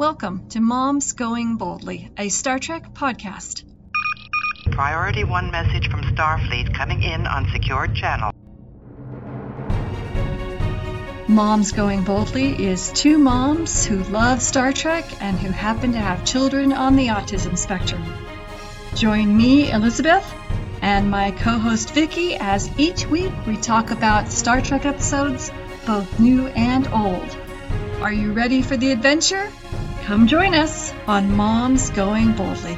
Welcome to Moms Going Boldly, a Star Trek podcast. Priority 1 message from Starfleet coming in on secured channel. Moms Going Boldly is two moms who love Star Trek and who happen to have children on the autism spectrum. Join me, Elizabeth, and my co host Vicki as each week we talk about Star Trek episodes, both new and old. Are you ready for the adventure? Come join us on Moms Going Boldly.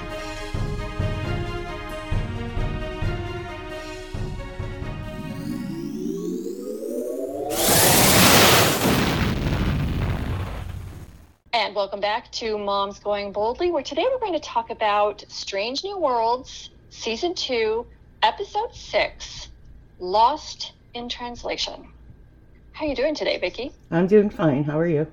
And welcome back to Moms Going Boldly, where today we're going to talk about Strange New Worlds, Season 2, Episode 6, Lost in Translation. How are you doing today, Vicki? I'm doing fine. How are you?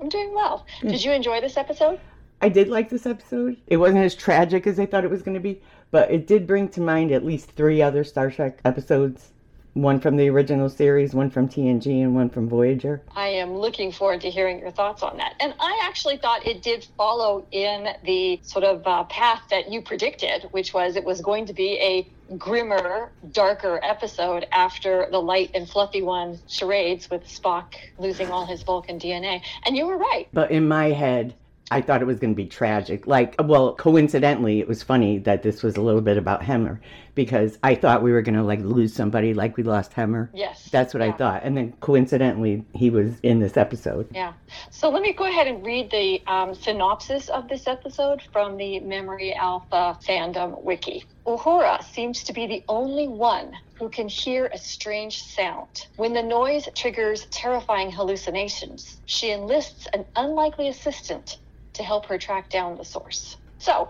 I'm doing well. Did you enjoy this episode? I did like this episode. It wasn't as tragic as I thought it was going to be, but it did bring to mind at least three other Star Trek episodes one from the original series, one from TNG, and one from Voyager. I am looking forward to hearing your thoughts on that. And I actually thought it did follow in the sort of uh, path that you predicted, which was it was going to be a grimmer, darker episode after the light and fluffy one charades with Spock losing all his Vulcan DNA. And you were right. But in my head, I thought it was going to be tragic. Like, well, coincidentally, it was funny that this was a little bit about Hemmer because I thought we were going to like lose somebody like we lost Hemmer. Yes. That's what yeah. I thought. And then coincidentally, he was in this episode. Yeah. So let me go ahead and read the um, synopsis of this episode from the Memory Alpha fandom wiki. Uhura seems to be the only one who can hear a strange sound. When the noise triggers terrifying hallucinations, she enlists an unlikely assistant to help her track down the source. So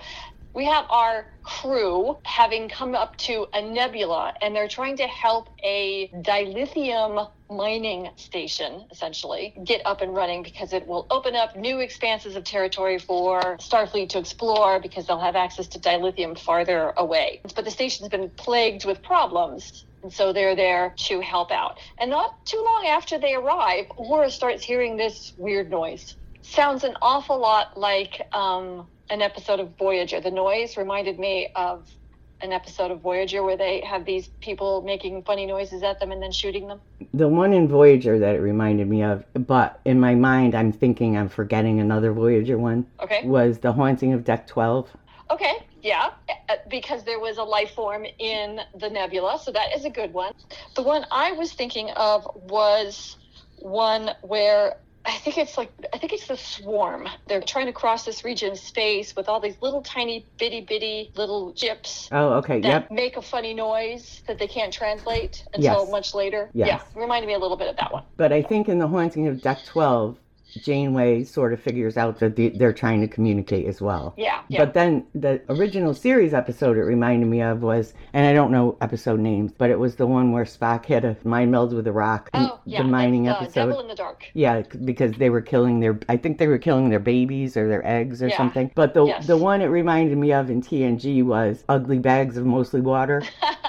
we have our crew having come up to a nebula and they're trying to help a dilithium mining station essentially get up and running because it will open up new expanses of territory for Starfleet to explore because they'll have access to dilithium farther away. But the station's been plagued with problems and so they're there to help out. And not too long after they arrive, Laura starts hearing this weird noise sounds an awful lot like um, an episode of Voyager. The noise reminded me of an episode of Voyager where they have these people making funny noises at them and then shooting them. The one in Voyager that it reminded me of, but in my mind I'm thinking I'm forgetting another Voyager one. Okay. Was The Haunting of Deck 12. Okay, yeah, uh, because there was a life form in the nebula, so that is a good one. The one I was thinking of was one where I think it's like I think it's the swarm. They're trying to cross this region of space with all these little tiny bitty bitty little ships. Oh, okay. That yep. make a funny noise that they can't translate until yes. much later. Yes. Yeah, reminded me a little bit of that one. But I think in the haunting of Deck Twelve, Janeway sort of figures out that they're trying to communicate as well. Yeah, yeah. But then the original series episode it reminded me of was, and I don't know episode names, but it was the one where Spock had a mind meld with a rock. Oh, yeah. The mining uh, episode. Devil in the Dark. Yeah, because they were killing their, I think they were killing their babies or their eggs or yeah. something. But the yes. the one it reminded me of in TNG was Ugly Bags of Mostly Water.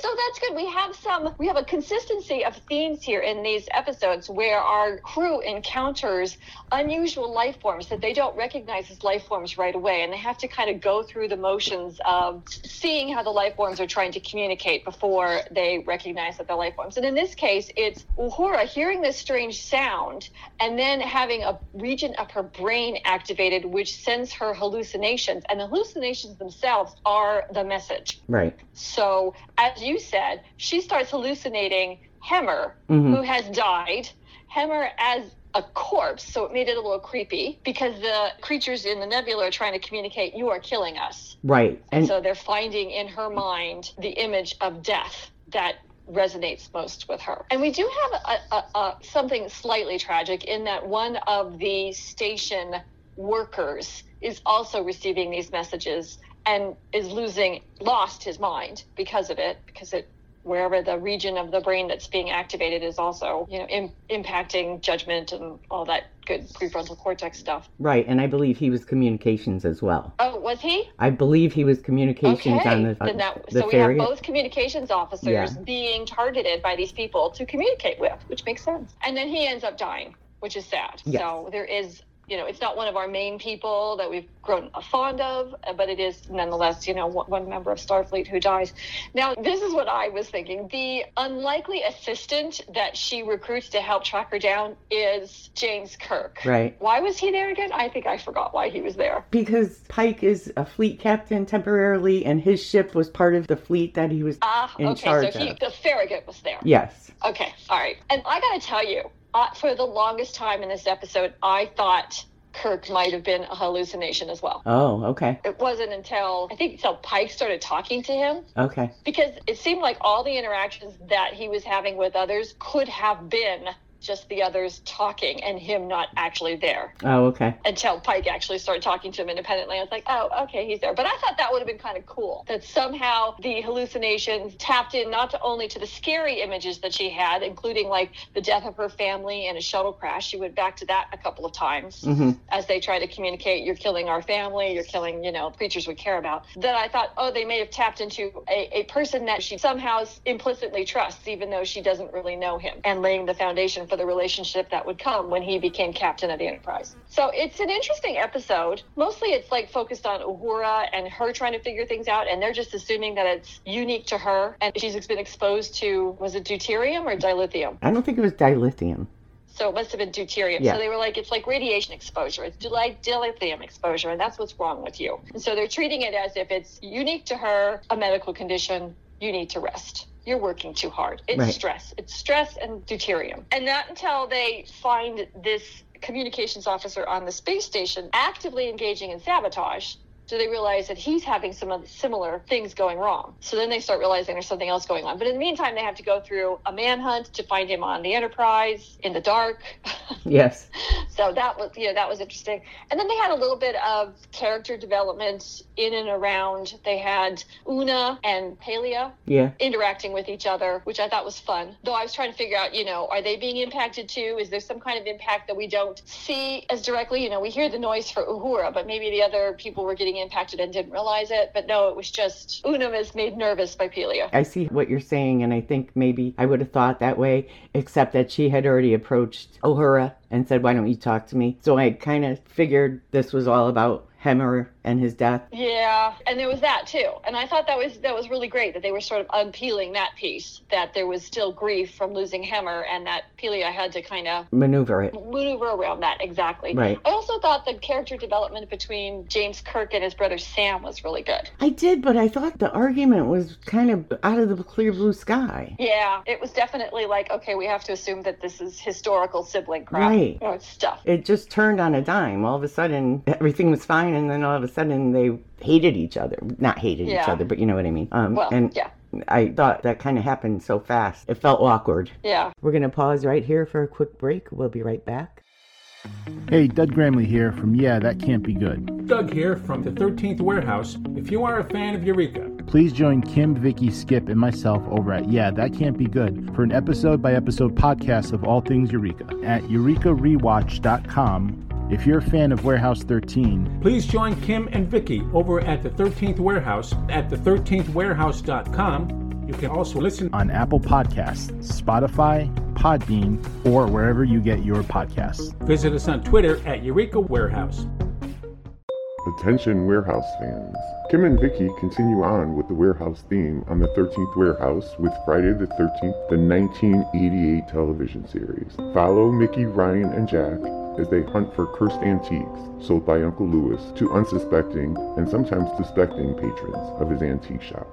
so that's good. We have some, we have a consistency of themes here in these episodes where our crew encounters unusual life forms that they don't recognize as life forms right away. And they have to kind of go through the motions of seeing how the life forms are trying to communicate before they recognize that they're life forms. And in this case, it's Uhura hearing this strange sound and then having a region of her brain activated, which sends her hallucinations. And the hallucinations themselves are the message. Right. So, as you said, she starts hallucinating Hemmer, mm-hmm. who has died. Hemmer as a corpse, so it made it a little creepy because the creatures in the nebula are trying to communicate, you are killing us. Right. And, and so they're finding in her mind the image of death that resonates most with her. And we do have a, a, a, something slightly tragic in that one of the station workers is also receiving these messages and is losing, lost his mind because of it, because it wherever the region of the brain that's being activated is also, you know, Im- impacting judgment and all that good prefrontal cortex stuff. Right, and I believe he was communications as well. Oh, was he? I believe he was communications okay. on the, that, the so ferry. we have both communications officers yeah. being targeted by these people to communicate with, which makes sense. And then he ends up dying, which is sad. Yes. So there is you know, it's not one of our main people that we've grown fond of, uh, but it is nonetheless, you know, one member of Starfleet who dies. Now, this is what I was thinking. The unlikely assistant that she recruits to help track her down is James Kirk. Right. Why was he there again? I think I forgot why he was there. Because Pike is a fleet captain temporarily, and his ship was part of the fleet that he was Ah, in okay, charge so he, of. the Farragut was there. Yes. Okay, all right. And I got to tell you, uh, for the longest time in this episode, I thought Kirk might have been a hallucination as well. Oh, okay. It wasn't until I think until Pike started talking to him Okay. because it seemed like all the interactions that he was having with others could have been just the others talking and him not actually there Oh, okay. until Pike actually started talking to him independently. I was like, oh, okay, he's there. But I thought that would have been kind of cool that somehow the hallucinations tapped in not to only to the scary images that she had, including like the death of her family and a shuttle crash. She went back to that a couple of times hmm as they try to communicate, you're killing our family, you're killing, you know, creatures we care about. Then I thought, oh, they may have tapped into a, a person that she somehow implicitly trusts, even though she doesn't really know him, and laying the foundation for the relationship that would come when he became captain of the Enterprise. So it's an interesting episode. Mostly it's like focused on Uhura and her trying to figure things out, and they're just assuming that it's unique to her, and she's been exposed to, was it deuterium or dilithium? I don't think it was dilithium. So it must have been deuterium. Yeah. So they were like, it's like radiation exposure. It's like dilithium exposure, and that's what's wrong with you. And so they're treating it as if it's unique to her, a medical condition. You need to rest. You're working too hard. It's Right. stress. It's stress and deuterium. And not until they find this communications officer on the space station actively engaging in sabotage do they realize that he's having some similar things going wrong. So then they start realizing there's something else going on. But in the meantime, they have to go through a manhunt to find him on the Enterprise in the dark. Yes. so that was, you know, that was interesting. And then they had a little bit of character development in and around. They had Una and Pelia Yeah. interacting with each other, which I thought was fun. Though I was trying to figure out, you know, are they being impacted too? Is there some kind of impact that we don't see as directly? You know, we hear the noise for Uhura, but maybe the other people were getting impacted and didn't realize it. But no, it was just Una is made nervous by Pelia. I see what you're saying, and I think maybe I would have thought that way, except that she had already approached Uhura and said, Why don't you talk to me? So I kind of figured this was all about Hemmer and his death. Yeah, and there was that too. And I thought that was that was really great that they were sort of unpeeling that piece, that there was still grief from losing Hemmer and that Pelia had to kind of Maneuver it. maneuver around that exactly. Right. I also thought the character development between James Kirk and his brother Sam was really good. I did, but I thought the argument was kind of out of the clear blue sky. Yeah, it was definitely like, okay, we have to assume that this is historical sibling crap. Right. Oh, you know, stuff. It just turned on a dime. All of a sudden, everything was fine, and then all of a sudden, they hated each other. Not hated each other, but you know what I mean. Um, Well, and yeah, I thought that kind of happened so fast. It felt awkward. yeah. We're going to pause right here for a quick break. We'll be right back. Hey, Doug Gramley here from Yeah, That Can't Be Good. Doug here from the 13th Warehouse. If you are a fan of Eureka, Please join Kim, Vicky, Skip, and myself over at Yeah, That Can't Be Good for an episode by episode podcast of all things Eureka at eurekarewatch.com. If you're a fan of Warehouse 13, please join Kim and Vicky over at the 13th Warehouse at the13thwarehouse.com. You can also listen on Apple Podcasts, Spotify, Podbean, or wherever you get your podcasts. Visit us on Twitter at Eureka Warehouse. Attention Warehouse fans. Kim and Vicky continue on with the Warehouse theme on the 13th Warehouse with Friday the 13th, the 1988 television series. Follow Mickey, Ryan, and Jack as they hunt for cursed antiques sold by Uncle Lewis to unsuspecting and sometimes suspecting patrons of his antique shop.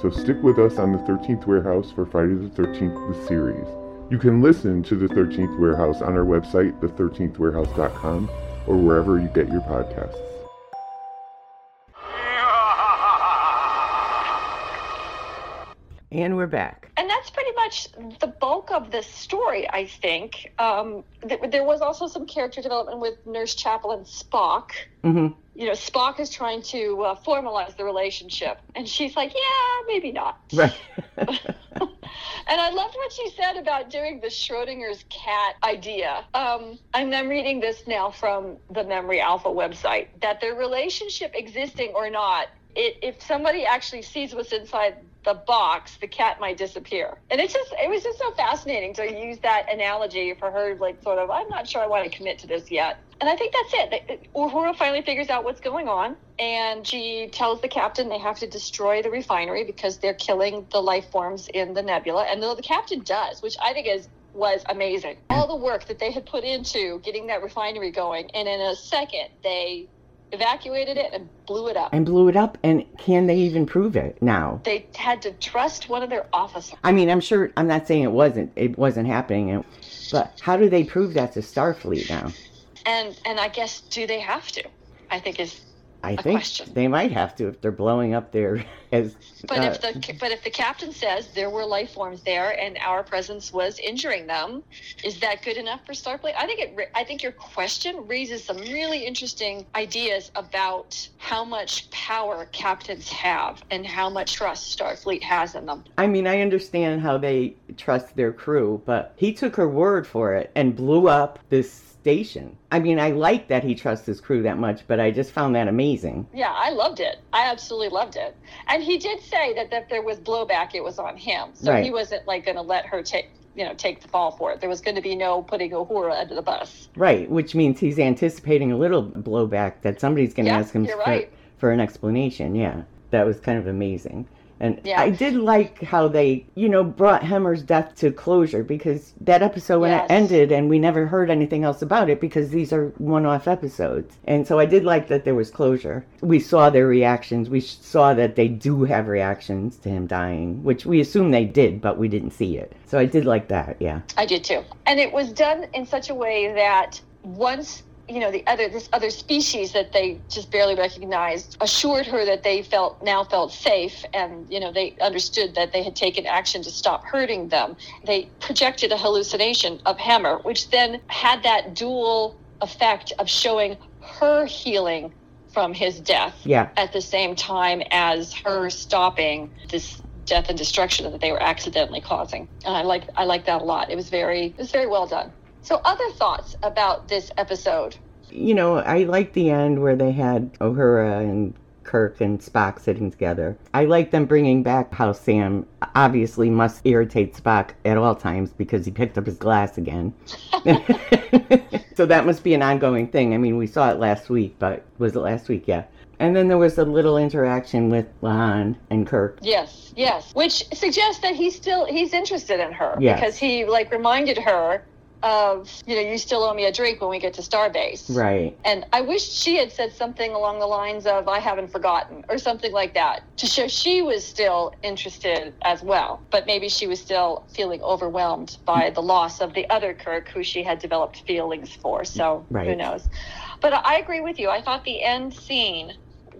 So stick with us on the 13th Warehouse for Friday the 13th, the series. You can listen to the 13th Warehouse on our website, the13thwarehouse.com, or wherever you get your podcasts. And we're back. And that's pretty much the bulk of the story, I think. Um, th- there was also some character development with Nurse Chapel and Spock. hmm You know, Spock is trying to uh, formalize the relationship, and she's like, "Yeah, maybe not." Right. And I loved what she said about doing the Schrodinger's cat idea. Um, and I'm reading this now from the Memory Alpha website that their relationship existing or not it, if somebody actually sees what's inside the box, the cat might disappear. And it's just, it was just so fascinating to use that analogy for her, like, sort of, I'm not sure I want to commit to this yet. And I think that's it. Uhura finally figures out what's going on, and she tells the captain they have to destroy the refinery because they're killing the life forms in the nebula. And the, the captain does, which I think is was amazing. All the work that they had put into getting that refinery going, and in a second they evacuated it and blew it up. And blew it up. And can they even prove it now? They had to trust one of their officers. I mean, I'm sure. I'm not saying it wasn't. It wasn't happening. But how do they prove that to Starfleet now? And and I guess do they have to? I think is I think question. they might have to if they're blowing up their as. But uh, if the but if the captain says there were life forms there and our presence was injuring them, is that good enough for Starfleet? I think it. I think your question raises some really interesting ideas about how much power captains have and how much trust Starfleet has in them. I mean, I understand how they trust their crew, but he took her word for it and blew up this station. I mean, I like that he trusts his crew that much, but I just found that amazing. Yeah, I loved it. I absolutely loved it. And he did say that if there was blowback, it was on him. So Right. he wasn't like going to let her take, you know, take the fall for it. There was going to be no putting Uhura under the bus. Right, which means he's anticipating a little blowback that somebody's going to Yeah, ask him for, right. for an explanation. Yeah, that was kind of amazing. And Yeah. I did like how they, you know, brought Hemmer's death to closure because that episode when Yes. it ended and we never heard anything else about it because these are one-off episodes. And so I did like that there was closure. We saw their reactions. We saw that they do have reactions to him dying, which we assume they did, but we didn't see it. So I did like that. Yeah. I did too. And it was done in such a way that once you know the other this other species that they just barely recognized assured her that they felt now felt safe and you know they understood that they had taken action to stop hurting them they projected a hallucination of Hemmer which then had that dual effect of showing her healing from his death Yeah. at the same time as her stopping this death and destruction that they were accidentally causing. And I like I like that a lot. It was very it was very well done. So other thoughts about this episode? you know, I like the end where they had Uhura and Kirk and Spock sitting together. I like them bringing back how Sam obviously must irritate Spock at all times because he picked up his glass again. so that must be an ongoing thing. I mean, we saw it last week, but was it last week? Yeah. And then there was a little interaction with La'an and Kirk. Yes, yes. Which suggests that he's still he's interested in her Yes. because he like reminded her of, you know, you still owe me a drink when we get to Starbase. Right. And I wish she had said something along the lines of I haven't forgotten or something like that to show she was still interested as well. But maybe she was still feeling overwhelmed by the loss of the other Kirk who she had developed feelings for. So who knows? But I agree with you. I thought the end scene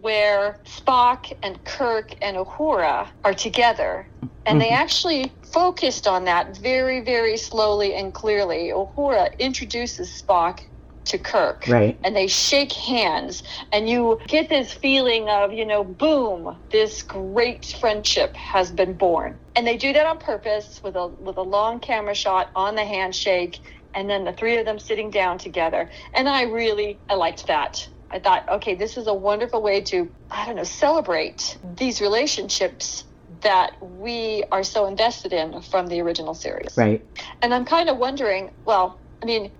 where Spock and Kirk and Uhura are together. And they mm-hmm. actually focused on that very, very slowly and clearly. Uhura introduces Spock to Kirk Right. and they shake hands. And you get this feeling of you know boom this great friendship has been born. And they do that on purpose with a with a long camera shot on the handshake and then the three of them sitting down together. And i really i liked that i thought okay this is a wonderful way to i don't know celebrate these relationships that we are so invested in from the original series Right. and I'm kind of wondering, well, I mean,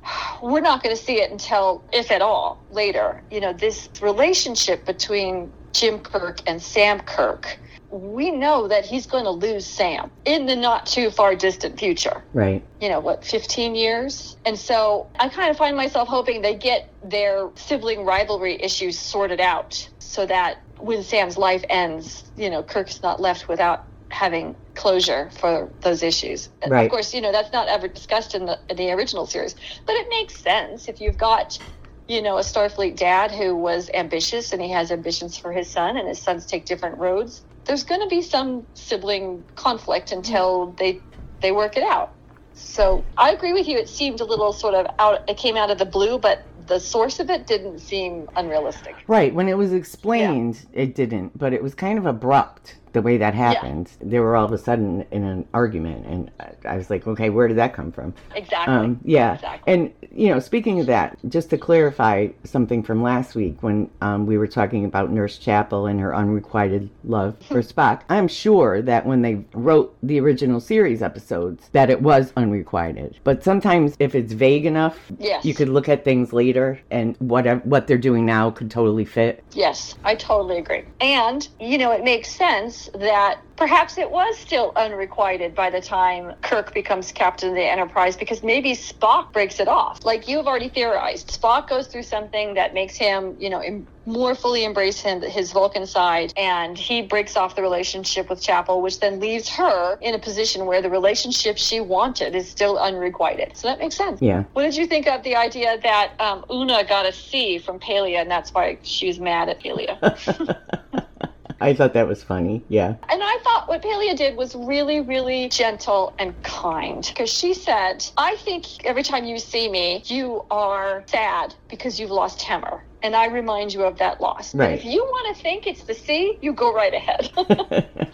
we're not going to see it until, if at all, later. You know, this relationship between Jim Kirk and Sam Kirk, we know that he's going to lose Sam in the not too far distant future. Right. You know, what, 15 years? And so I kind of find myself hoping they get their sibling rivalry issues sorted out so that when Sam's life ends, you know, Kirk's not left without having closure for those issues. And Right. Of course, you know, that's not ever discussed in the in the original series, but it makes sense if you've got you know, a Starfleet dad who was ambitious and he has ambitions for his son and his sons take different roads. There's going to be some sibling conflict until mm-hmm. they they work it out. So, I agree with you. It seemed a little sort of out it came out of the blue, but the source of it didn't seem unrealistic. Right. When it was explained, it didn't, but it was kind of abrupt the way that happened. They were all of a sudden in an argument, and I- was like, okay, where did that come from? Exactly. Um, yeah. Exactly. And, you know, speaking of that, just to clarify something from last week when um, we were talking about Nurse Chapel and her unrequited love for Spock, I'm sure that when they wrote the original series episodes, that it was unrequited. But sometimes if it's vague enough, Yes. you could look at things later and whatever what they're doing now could totally fit. Yes, I totally agree. And, you know, it makes sense that perhaps it was still unrequited by the time Kirk becomes captain of the Enterprise because maybe Spock breaks it off. Like you've already theorized, Spock goes through something that makes him, you know, em- more fully embrace him, his Vulcan side, and he breaks off the relationship with Chapel, which then leaves her in a position where the relationship she wanted is still unrequited. So that makes sense. Yeah. What did you think of the idea that um, Una got a C from Pelia, and that's why she was mad at Pelia? I thought that was funny. Yeah. and I thought what Pelia did was really, really gentle and kind. Because she said, I think every time you see me, you are sad because you've lost Hemmer. And I remind you of that loss. But if you want to think it's the sea, you go right ahead.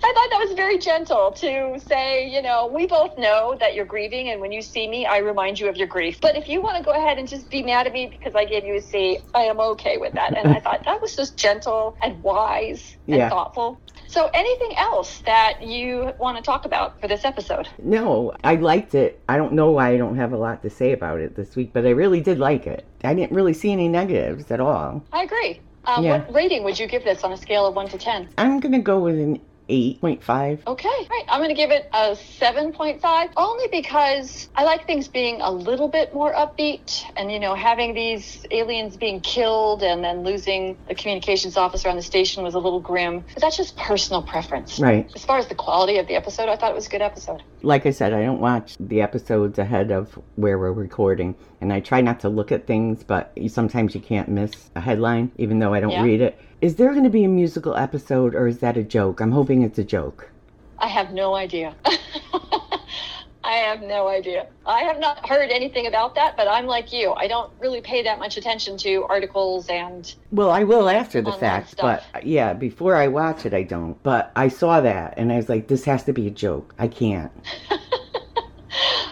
I thought that was very gentle to say, you know, we both know that you're grieving, and when you see me, I remind you of your grief. But if you want to go ahead and just be mad at me because I gave you a C, I am okay with that. And I thought that was just gentle and wise and Yeah. thoughtful. So, anything else that you want to talk about for this episode? No, I liked it. I don't know why I don't have a lot to say about it this week, but I really did like it. I didn't really see any negatives at all. I agree. Um, Yeah. What rating would you give this on a scale of 1 to 10? I'm going to go with an 8.5. Okay, right. I'm going to give it a 7.5 only because I like things being a little bit more upbeat and, you know, having these aliens being killed and then losing the communications officer on the station was a little grim. But that's just personal preference. Right. As far as the quality of the episode, I thought it was a good episode. Like I said, I don't watch the episodes ahead of where we're recording, and I try not to look at things, but sometimes you can't miss a headline, even though I don't Yeah. read it. Is there going to be a musical episode, or is that a joke? I'm hoping it's a joke. I have no idea. I have no idea. I have not heard anything about that, but I'm like you. I don't really pay that much attention to articles and Well, I will after the fact, but uh, yeah, before I watch it, I don't. But I saw that, and I was like, this has to be a joke. I can't.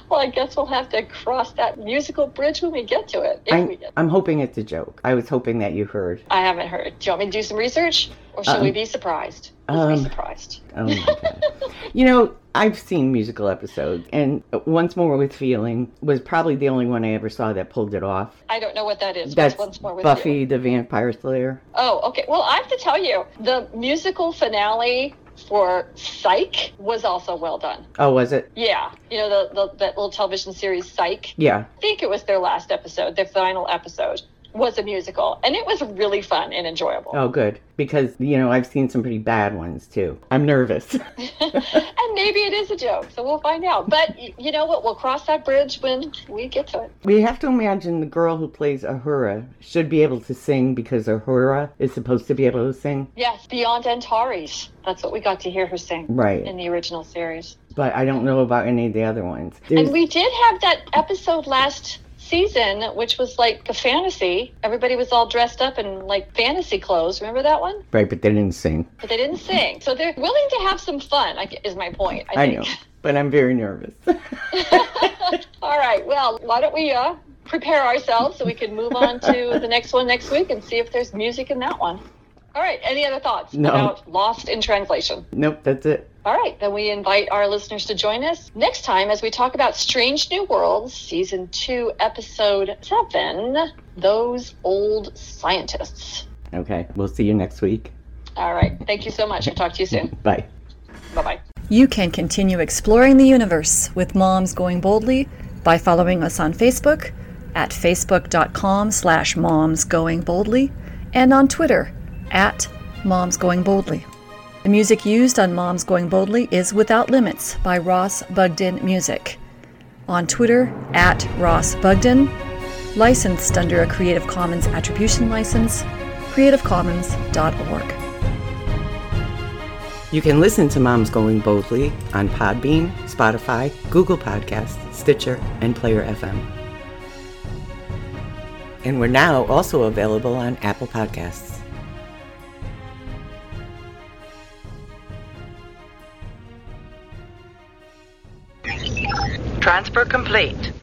well, I guess we'll have to cross that musical bridge when we get to it. I'm, get. I'm hoping it's a joke. I was hoping that you heard. I haven't heard. Do you want me to do some research, or should Um, we be surprised? Um, be surprised. Oh my god. you know, I've seen musical episodes, and Once More with Feeling was probably the only one I ever saw that pulled it off. I don't know what that is. That's once more with Buffy you? the Vampire Slayer. Oh, okay. Well, I have to tell you, the musical finale for Psych was also well done. Oh, was it? Yeah, you know the, the that little television series Psych. Yeah. I think it was their last episode, their final episode was a musical, and it was really fun and enjoyable. Oh, good. Because, you know, I've seen some pretty bad ones too. I'm nervous. and maybe it is a joke, so we'll find out. But you know what? We'll cross that bridge when we get to it. we have to imagine the girl who plays Uhura should be able to sing because Uhura is supposed to be able to sing. Yes, Beyond Antares. That's what we got to hear her sing Right. in the original series. But I don't know about any of the other ones. There's- And we did have that episode last season, which was like a fantasy. Everybody was all dressed up in like fantasy clothes. Remember that one? right, but they didn't sing. But they didn't sing. So they're willing to have some fun, is my point. I, I know. But I'm very nervous. all right. Well, why don't we uh, prepare ourselves so we can move on to the next one next week and see if there's music in that one. All right. Any other thoughts No. about Lost in Translation? nope, that's it. All right, then we invite our listeners to join us next time as we talk about Strange New Worlds, Season 2, Episode 7 Those Old Scientists. Okay, we'll see you next week. All right, thank you so much. I'll talk to you soon. Bye. Bye bye. You can continue exploring the universe with Moms Going Boldly by following us on Facebook at facebook.com slash momsgoingboldly and on Twitter at Moms Going Boldly. The music used on Moms Going Boldly is Without Limits by Ross Bugden Music. On Twitter at Ross Bugden, licensed under a Creative Commons Attribution License, creativecommons.org. You can listen to Moms Going Boldly on Podbean, Spotify, Google Podcasts, Stitcher, and Player FM. And we're now also available on Apple Podcasts. Transfer complete.